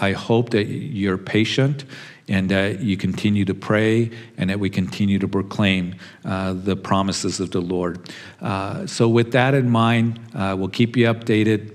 I hope that you're patient and that you continue to pray and that we continue to proclaim uh, the promises of the Lord. Uh, so, with that in mind, uh, we'll keep you updated.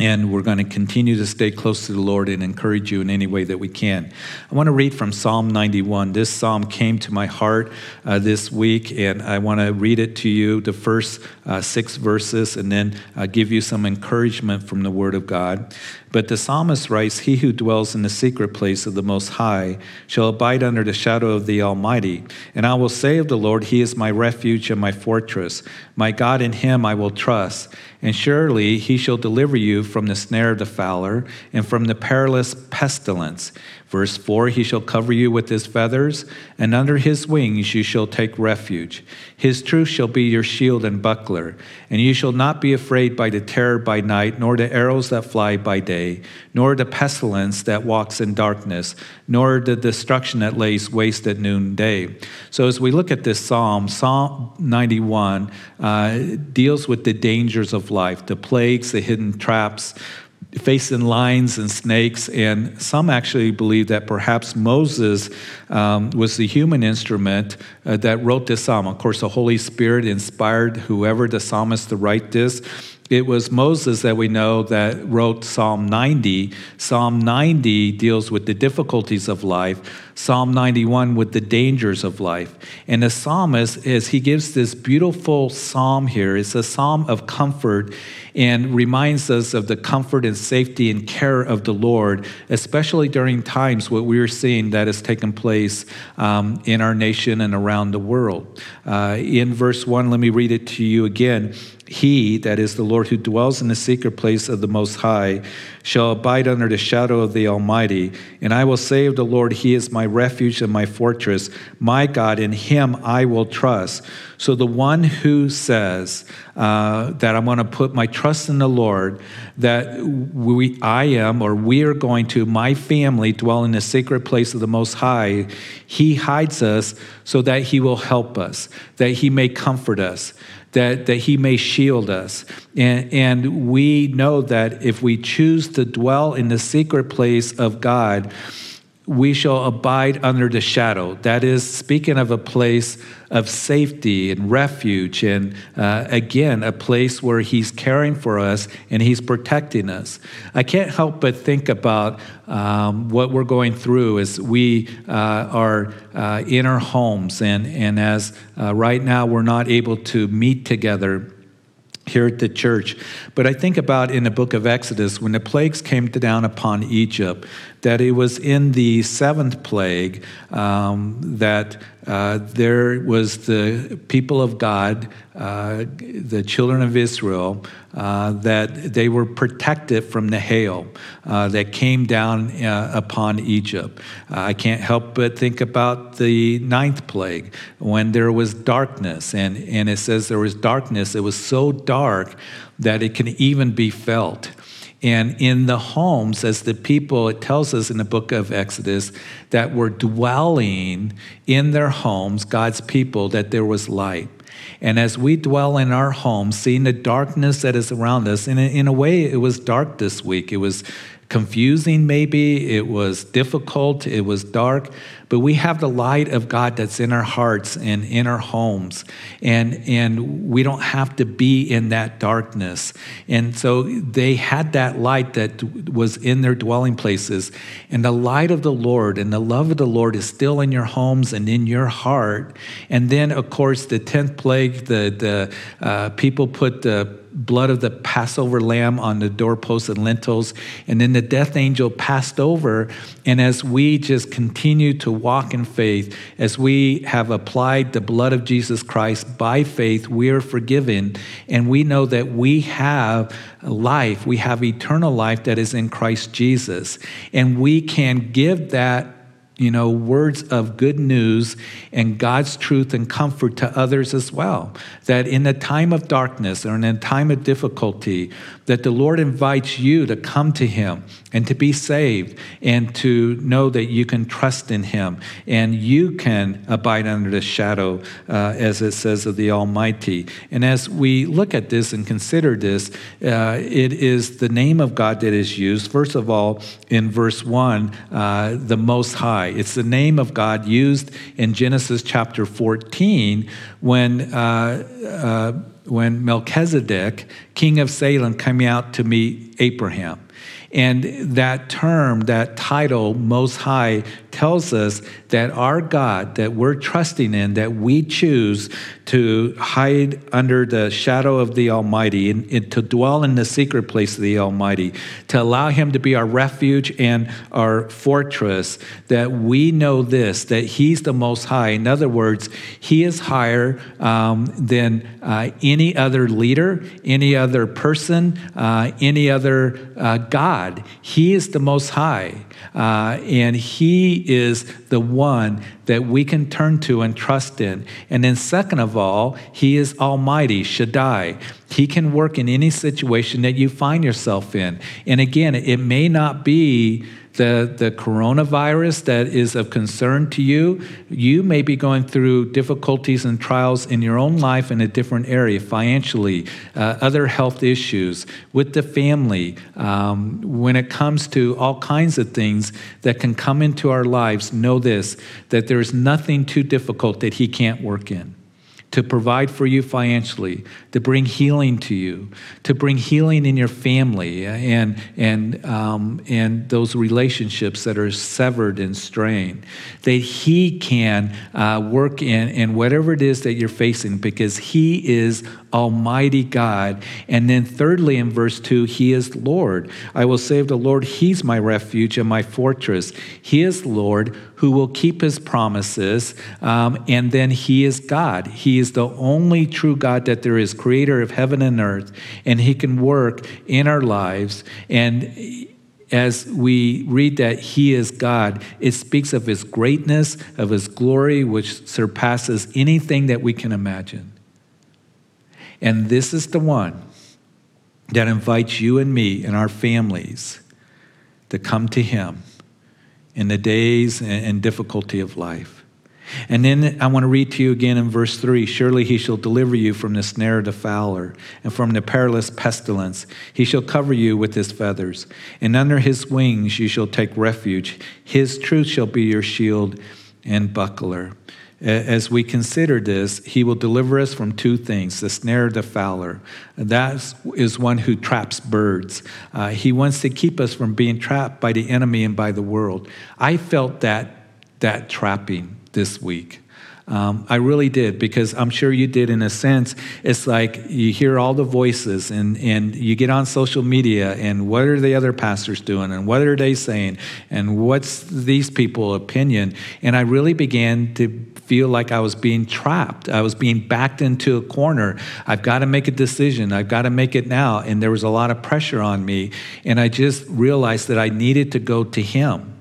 And we're going to continue to stay close to the Lord and encourage you in any way that we can. I want to read from Psalm 91. This psalm came to my heart uh, this week, and I want to read it to you, the first uh, six verses, and then uh, give you some encouragement from the Word of God. But the psalmist writes, He who dwells in the secret place of the Most High shall abide under the shadow of the Almighty. And I will say of the Lord, He is my refuge and my fortress. My God, in Him I will trust. And surely He shall deliver you from the snare of the fowler and from the perilous pestilence. Verse 4 He shall cover you with his feathers, and under his wings you shall take refuge. His truth shall be your shield and buckler, and you shall not be afraid by the terror by night, nor the arrows that fly by day, nor the pestilence that walks in darkness, nor the destruction that lays waste at noonday. So, as we look at this psalm, Psalm 91 uh, deals with the dangers of life, the plagues, the hidden traps facing lions and snakes, and some actually believe that perhaps Moses um, was the human instrument uh, that wrote this psalm. Of course, the Holy Spirit inspired whoever the psalmist to write this. It was Moses that we know that wrote Psalm 90. Psalm 90 deals with the difficulties of life. Psalm 91 with the dangers of life. And the psalmist, as he gives this beautiful psalm here, it's a psalm of comfort and reminds us of the comfort and safety and care of the Lord, especially during times what we are seeing that has taken place um, in our nation and around the world. Uh, in verse 1, let me read it to you again. He, that is the Lord who dwells in the secret place of the Most High, shall abide under the shadow of the Almighty. And I will say of the Lord, He is my refuge and my fortress, my God, in Him I will trust. So the one who says uh, that I'm going to put my trust in the Lord, that we, I am, or we are going to, my family, dwell in the secret place of the Most High, He hides us so that He will help us, that He may comfort us that, that he may shield us. And, and we know that if we choose to dwell in the secret place of God, we shall abide under the shadow. That is, speaking of a place of safety and refuge, and uh, again, a place where He's caring for us and He's protecting us. I can't help but think about um, what we're going through as we uh, are uh, in our homes, and, and as uh, right now we're not able to meet together here at the church. But I think about in the book of Exodus, when the plagues came down upon Egypt, that it was in the seventh plague um, that uh, there was the people of God, uh, the children of Israel, uh, that they were protected from the hail uh, that came down uh, upon Egypt. Uh, I can't help but think about the ninth plague when there was darkness, and, and it says there was darkness. It was so dark that it can even be felt. And in the homes, as the people, it tells us in the book of Exodus that were dwelling in their homes, God's people, that there was light. And as we dwell in our homes, seeing the darkness that is around us, and in a way, it was dark this week. It was confusing, maybe. It was difficult. It was dark. But we have the light of God that's in our hearts and in our homes. And, and we don't have to be in that darkness. And so they had that light that was in their dwelling places. And the light of the Lord and the love of the Lord is still in your homes and in your heart. And then, of course, the 10th plague, the, the uh, people put the blood of the Passover lamb on the doorposts and lintels. And then the death angel passed over. And as we just continue to walk in faith, as we have applied the blood of Jesus Christ by faith, we are forgiven. And we know that we have life, we have eternal life that is in Christ Jesus. And we can give that you know, words of good news and God's truth and comfort to others as well. That in a time of darkness or in a time of difficulty, that the Lord invites you to come to Him and to be saved and to know that you can trust in Him and you can abide under the shadow, uh, as it says, of the Almighty. And as we look at this and consider this, uh, it is the name of God that is used. First of all, in verse 1, uh, the Most High. It's the name of God used in Genesis chapter 14 when. When Melchizedek, king of Salem, came out to meet Abraham. And that term, that title, Most High, tells us that our God that we're trusting in, that we choose to hide under the shadow of the Almighty and, and, to dwell in the secret place of the Almighty, to allow Him to be our refuge and our fortress, that we know this, that He's the Most High. In other words, He is higher um, than uh, any other leader, any other person, uh, any other uh, God. He is the Most High. Uh, and He is the one that we can turn to and trust in. And then, second of all, He is Almighty, Shaddai. He can work in any situation that you find yourself in. And again, it may not be the, the coronavirus that is of concern to you, you may be going through difficulties and trials in your own life in a different area, financially, uh, other health issues, with the family. Um, when it comes to all kinds of things that can come into our lives, know this that there's nothing too difficult that He can't work in to provide for you financially, to bring healing to you, to bring healing in your family and, and, um, and those relationships that are severed and strained. That He can uh, work in, in whatever it is that you're facing because He is Almighty God. And then, thirdly, in verse 2, He is Lord. I will say of the Lord, He's my refuge and my fortress. He is Lord who will keep His promises. Um, and then He is God. He is the only true God that there is, creator of heaven and earth. And He can work in our lives. And as we read that He is God, it speaks of His greatness, of His glory, which surpasses anything that we can imagine. And this is the one that invites you and me and our families to come to Him in the days and difficulty of life. And then I want to read to you again in verse 3 Surely he shall deliver you from the snare of the fowler and from the perilous pestilence. He shall cover you with his feathers, and under his wings you shall take refuge. His truth shall be your shield and buckler. As we consider this, he will deliver us from two things the snare of the fowler. That is one who traps birds. Uh, he wants to keep us from being trapped by the enemy and by the world. I felt that, that trapping this week. Um, I really did because I'm sure you did in a sense. It's like you hear all the voices and, and you get on social media and what are the other pastors doing and what are they saying and what's these people opinion. And I really began to feel like I was being trapped. I was being backed into a corner. I've got to make a decision. I've got to make it now. And there was a lot of pressure on me. And I just realized that I needed to go to Him.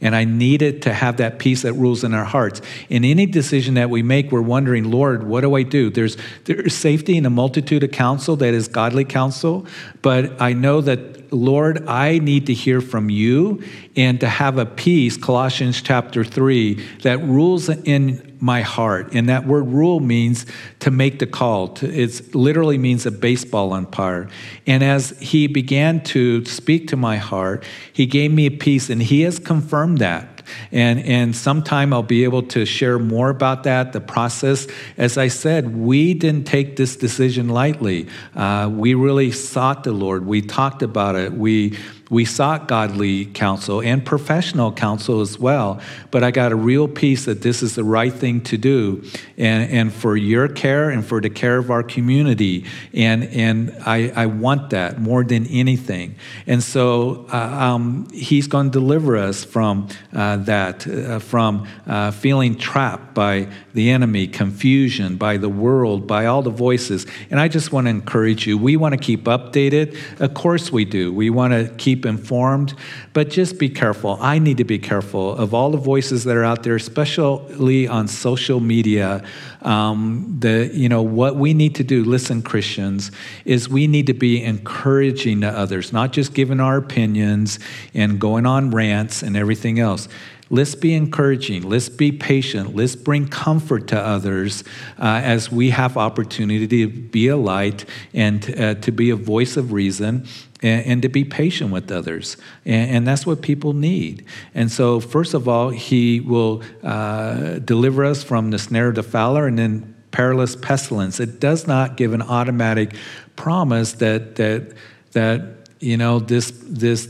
And I needed to have that peace that rules in our hearts. In any decision that we make, we're wondering, Lord, what do I do? There's, there's safety in a multitude of counsel that is godly counsel, but I know that, Lord, I need to hear from you and to have a peace, Colossians chapter 3, that rules in my heart. And that word rule means to make the call. It literally means a baseball umpire. And as he began to speak to my heart, he gave me a peace, and he has confirmed that. And, and sometime I'll be able to share more about that, the process. As I said, we didn't take this decision lightly. Uh, we really sought the Lord. We talked about it. We we sought godly counsel and professional counsel as well, but I got a real peace that this is the right thing to do and, and for your care and for the care of our community. And, and I, I want that more than anything. And so uh, um, he's going to deliver us from uh, that, uh, from uh, feeling trapped by the enemy, confusion, by the world, by all the voices. And I just want to encourage you we want to keep updated. Of course, we do. We want to keep keep informed, but just be careful. I need to be careful of all the voices that are out there, especially on social media. Um, the, you know, what we need to do, listen, Christians, is we need to be encouraging to others, not just giving our opinions and going on rants and everything else. Let's be encouraging. Let's be patient. Let's bring comfort to others uh, as we have opportunity to be a light and uh, to be a voice of reason and, and, to be patient with others. And, and, that's what people need. And so, first of all, He will uh, deliver us from the snare of the fowler and then perilous pestilence. It does not give an automatic promise that, that, that you know, this, this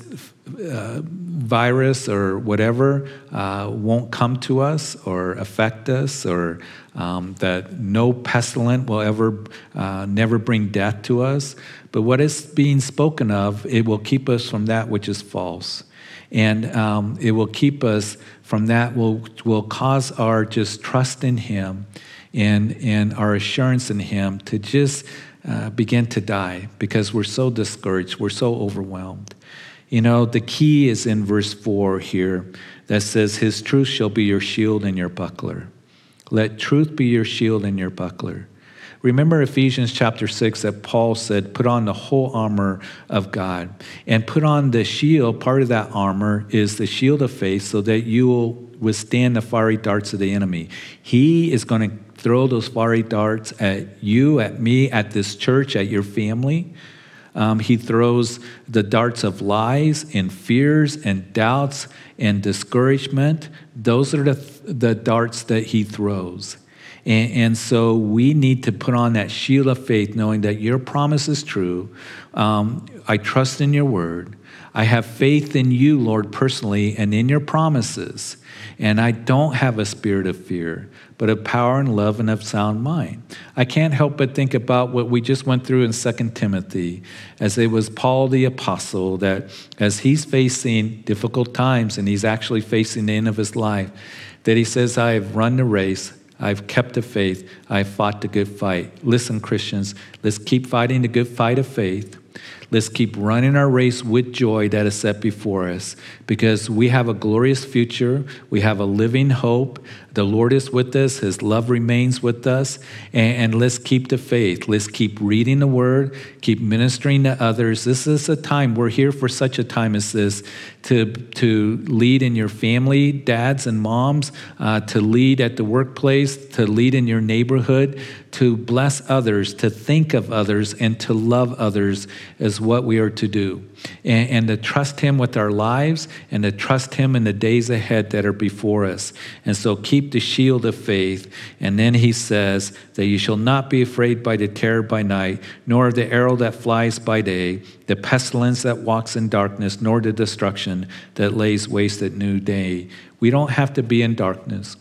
uh, virus or whatever uh, won't come to us or affect us, or um, that no pestilent will ever, uh, never bring death to us. But what is being spoken of, it will keep us from that which is false. And um, it will keep us from that, will, will cause our just trust in Him and, and our assurance in Him to just uh, begin to die because we're so discouraged, we're so overwhelmed. You know, the key is in verse 4 here that says, His truth shall be your shield and your buckler. Let truth be your shield and your buckler. Remember Ephesians chapter 6 that Paul said, Put on the whole armor of God. And put on the shield, part of that armor is the shield of faith, so that you will withstand the fiery darts of the enemy. He is going to throw those fiery darts at you, at me, at this church, at your family. Um, he throws the darts of lies and fears and doubts and discouragement. Those are the, the darts that he throws. And, and, so we need to put on that shield of faith, knowing that your promise is true. Um, I trust in your word. I have faith in you, Lord, personally, and in your promises. And I don't have a spirit of fear, but of power and love and of sound mind. I can't help but think about what we just went through in 2 Timothy, as it was Paul the apostle that as he's facing difficult times and he's actually facing the end of his life, that he says, I have run the race, I've kept the faith, I've fought the good fight. Listen, Christians, let's keep fighting the good fight of faith. Let's keep running our race with joy that is set before us because we have a glorious future. We have a living hope. The Lord is with us, His love remains with us. And, and, let's keep the faith. Let's keep reading the Word, keep ministering to others. This is a time, we're here for such a time as this to, to lead in your family, dads and moms, uh, to lead at the workplace, to lead in your neighborhood, to bless others, to think of others, and to love others what we are to do. And, and to trust Him with our lives and to trust Him in the days ahead that are before us. And so keep the shield of faith. And then He says that you shall not be afraid by the terror by night, nor of the arrow that flies by day, the pestilence that walks in darkness, nor the destruction that lays waste at noonday. We don't have to be in darkness.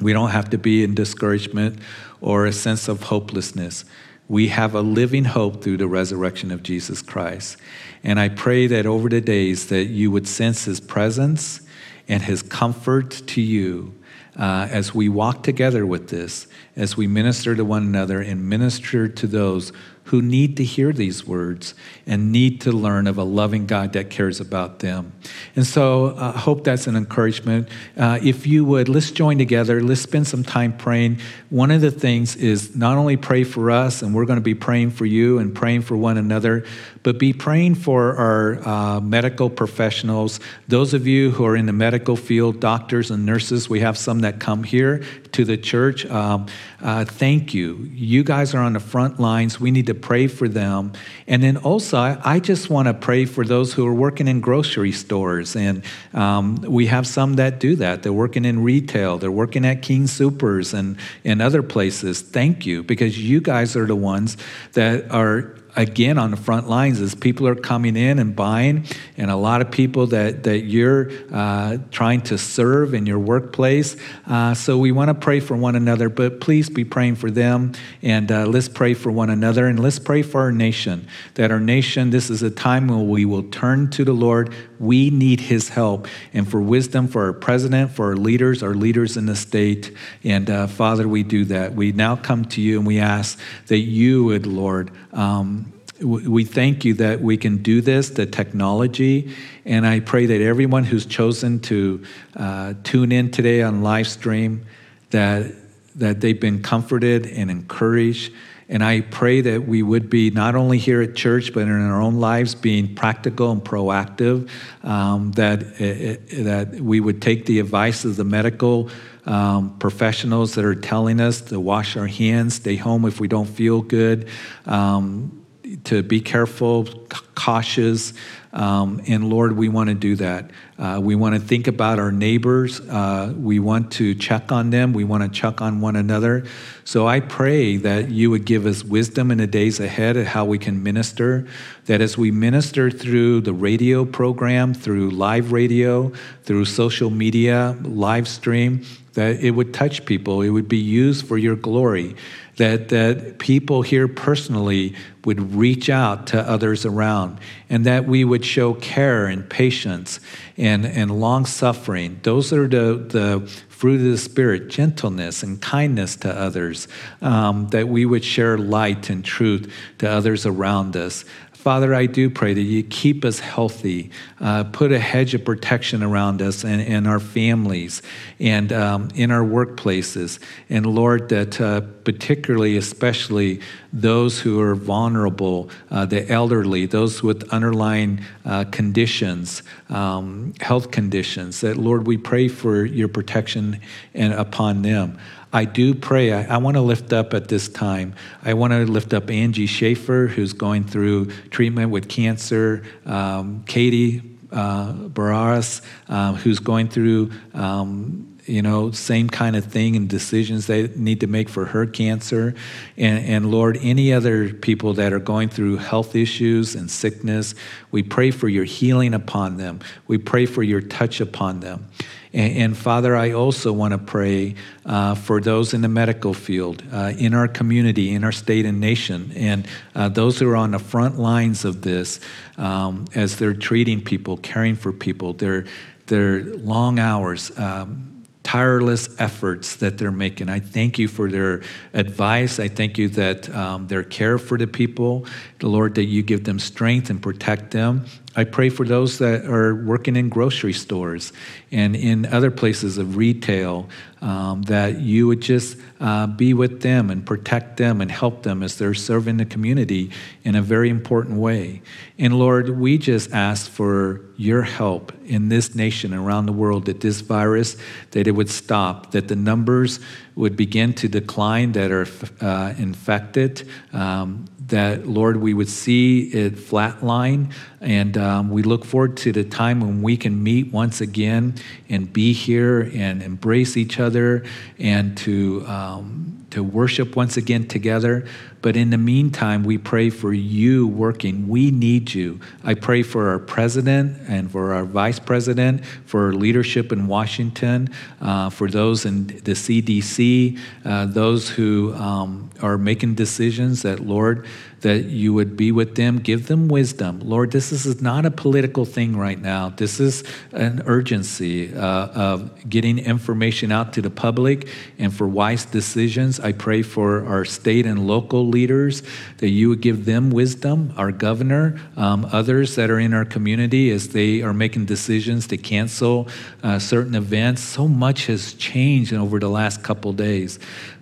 We don't have to be in discouragement or a sense of hopelessness. We have a living hope through the resurrection of Jesus Christ. And I pray that over the days that you would sense his presence and his comfort to you uh, as we walk together with this, as we minister to one another and minister to those who need to hear these words and need to learn of a loving God that cares about them. And so I uh, hope that's an encouragement. Uh, if you would, let's join together. Let's spend some time praying. One of the things is not only pray for us, and we're going to be praying for you and praying for one another, but be praying for our uh, medical professionals. Those of you who are in the medical field, doctors and nurses, we have some that come here to the church. Um, uh, thank you. You guys are on the front lines. We need to pray for them. And then also, I just want to pray for those who are working in grocery stores. And um, we have some that do that. They're working in retail, they're working at King Supers and, and other places. Thank you, because you guys are the ones that are again on the front lines as people are coming in and buying and a lot of people that, that you're uh, trying to serve in your workplace. Uh, so we want to pray for one another but please be praying for them and uh, let's pray for one another and let's pray for our nation that our nation this is a time when we will turn to the lord we need his help and for wisdom for our president for our leaders our leaders in the state and uh, father we do that we now come to you and we ask that you would lord um, we thank you that we can do this, the technology, and I pray that everyone who's chosen to uh, tune in today on live stream, that, that they've been comforted and encouraged. And I pray that we would be not only here at church, but in our own lives, being practical and proactive, um, that, uh, that we would take the advice of the medical um, professionals that are telling us to wash our hands, stay home if we don't feel good. Um, to be careful, cautious. Um, and Lord, we want to do that. Uh, we want to think about our neighbors. Uh, we want to check on them. We want to check on one another. So I pray that you would give us wisdom in the days ahead of how we can minister. That as we minister through the radio program, through live radio, through social media, live stream, that it would touch people. It would be used for your glory that, that people here personally would reach out to others around, and that we would show care and patience and, and long suffering. Those are the, the fruit of the Spirit, gentleness and kindness to others, um, that we would share light and truth to others around us. Father, I do pray that you keep us healthy, uh, put a hedge of protection around us and, and our families and um, in our workplaces. And Lord, that uh, particularly, especially those who are vulnerable, uh, the elderly, those with underlying uh, conditions, um, health conditions, that Lord, we pray for your protection and upon them. I do pray. I, I want to lift up at this time. I want to lift up Angie Schaefer, who's going through treatment with cancer. Um, Katie uh, Barras, uh, who's going through. Um, you know, same kind of thing and decisions they need to make for her cancer. And, and, Lord, any other people that are going through health issues and sickness, we pray for your healing upon them. We pray for your touch upon them. And, and Father, I also want to pray uh, for those in the medical field, uh, in our community, in our state and nation, and uh, those who are on the front lines of this um, as they're treating people, caring for people, their, their long hours. Um, tireless efforts that they're making. I thank you for their advice. I thank you that um, their care for the people, the Lord, that you give them strength and protect them. I pray for those that are working in grocery stores and in other places of retail, um, that you would just uh, be with them and protect them and help them as they're serving the community in a very important way. And Lord, we just ask for your help in this nation around the world that this virus, that it would stop, that the numbers would begin to decline that are uh, infected, um, that, Lord, we would see it flatline. And um, we look forward to the time when we can meet once again and be here and embrace each other and to, um, to worship once again together. But in the meantime, we pray for you working. We need you. I pray for our president and for our vice president, for leadership in Washington, uh, for those in the CDC, uh, those who um, are making decisions that, Lord, that you would be with them, give them wisdom. Lord, this is not a political thing right now. This is an urgency uh, of getting information out to the public and for wise decisions. I pray for our state and local leaders that you would give them wisdom, our governor, um, others that are in our community as they are making decisions to cancel uh, certain events. So much has changed over the last couple days.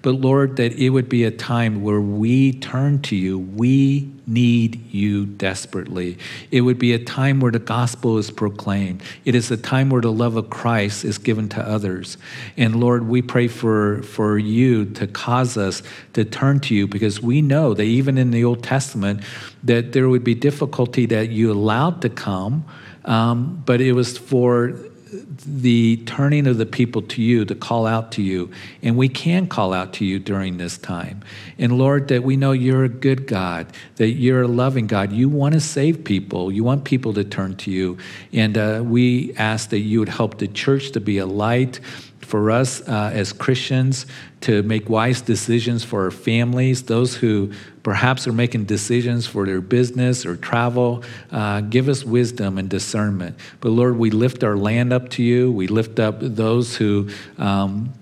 But Lord, that it would be a time where we turn to you. We need you desperately. It would be a time where the gospel is proclaimed. It is a time where the love of Christ is given to others. And Lord, we pray for, for you to cause us to turn to you because we know that even in the Old Testament, that there would be difficulty that you allowed to come, um, but it was for the turning of the people to you to call out to you. And we can call out to you during this time. And Lord, that we know you're a good God, that you're a loving God. You want to save people, you want people to turn to you. And uh, we ask that you would help the church to be a light for us uh, as Christians to make wise decisions for our families, those who perhaps are making decisions for their business or travel. Uh, give us wisdom and discernment. But Lord, we lift our land up to you. We lift up those who. Um,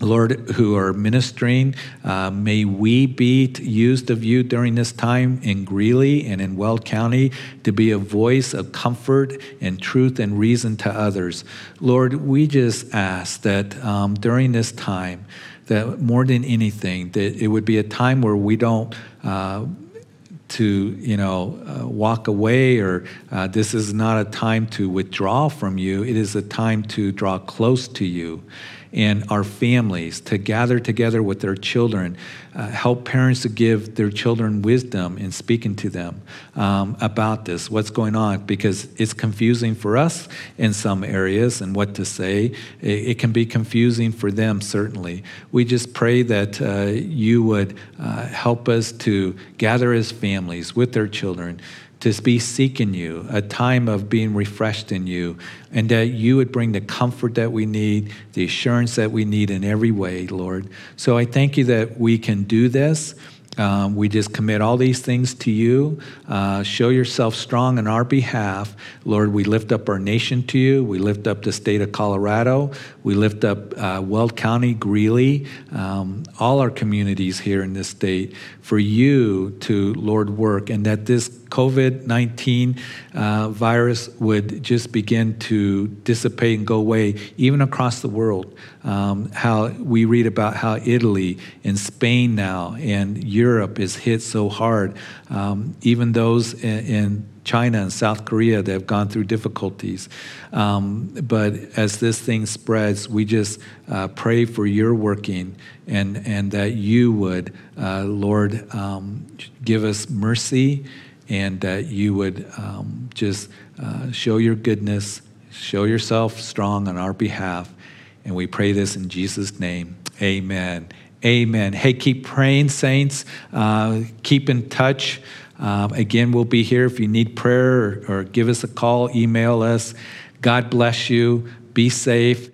Lord, who are ministering, uh, may we be used of you during this time in Greeley and in Weld County to be a voice of comfort and truth and reason to others. Lord, we just ask that um, during this time, that more than anything, that it would be a time where we don't. Uh, to you know uh, walk away or uh, this is not a time to withdraw from you it is a time to draw close to you and our families to gather together with their children, uh, help parents to give their children wisdom in speaking to them um, about this, what's going on, because it's confusing for us in some areas and what to say. It, it can be confusing for them, certainly. We just pray that uh, you would uh, help us to gather as families with their children to be seeking you, a time of being refreshed in you, and that you would bring the comfort that we need, the assurance that we need in every way, Lord. So I thank you that we can do this. Um, we just commit all these things to you. Uh, show yourself strong on our behalf. Lord, we lift up our nation to you. We lift up the state of Colorado. We lift up uh, Weld County, Greeley, um, all our communities here in this state for you to, Lord, work, and that this COVID 19 uh, virus would just begin to dissipate and go away, even across the world. Um, how we read about how Italy and Spain now and Europe is hit so hard. Um, even those in, in China and South Korea that have gone through difficulties. Um, but as this thing spreads, we just uh, pray for your working and, and that you would, uh, Lord, um, give us mercy and that you would um, just uh, show your goodness, show yourself strong on our behalf. And we pray this in Jesus' name. Amen. Amen. Hey, keep praying, saints. Uh, keep in touch. Um, again, we'll be here if you need prayer or, or give us a call, email us. God bless you. Be safe.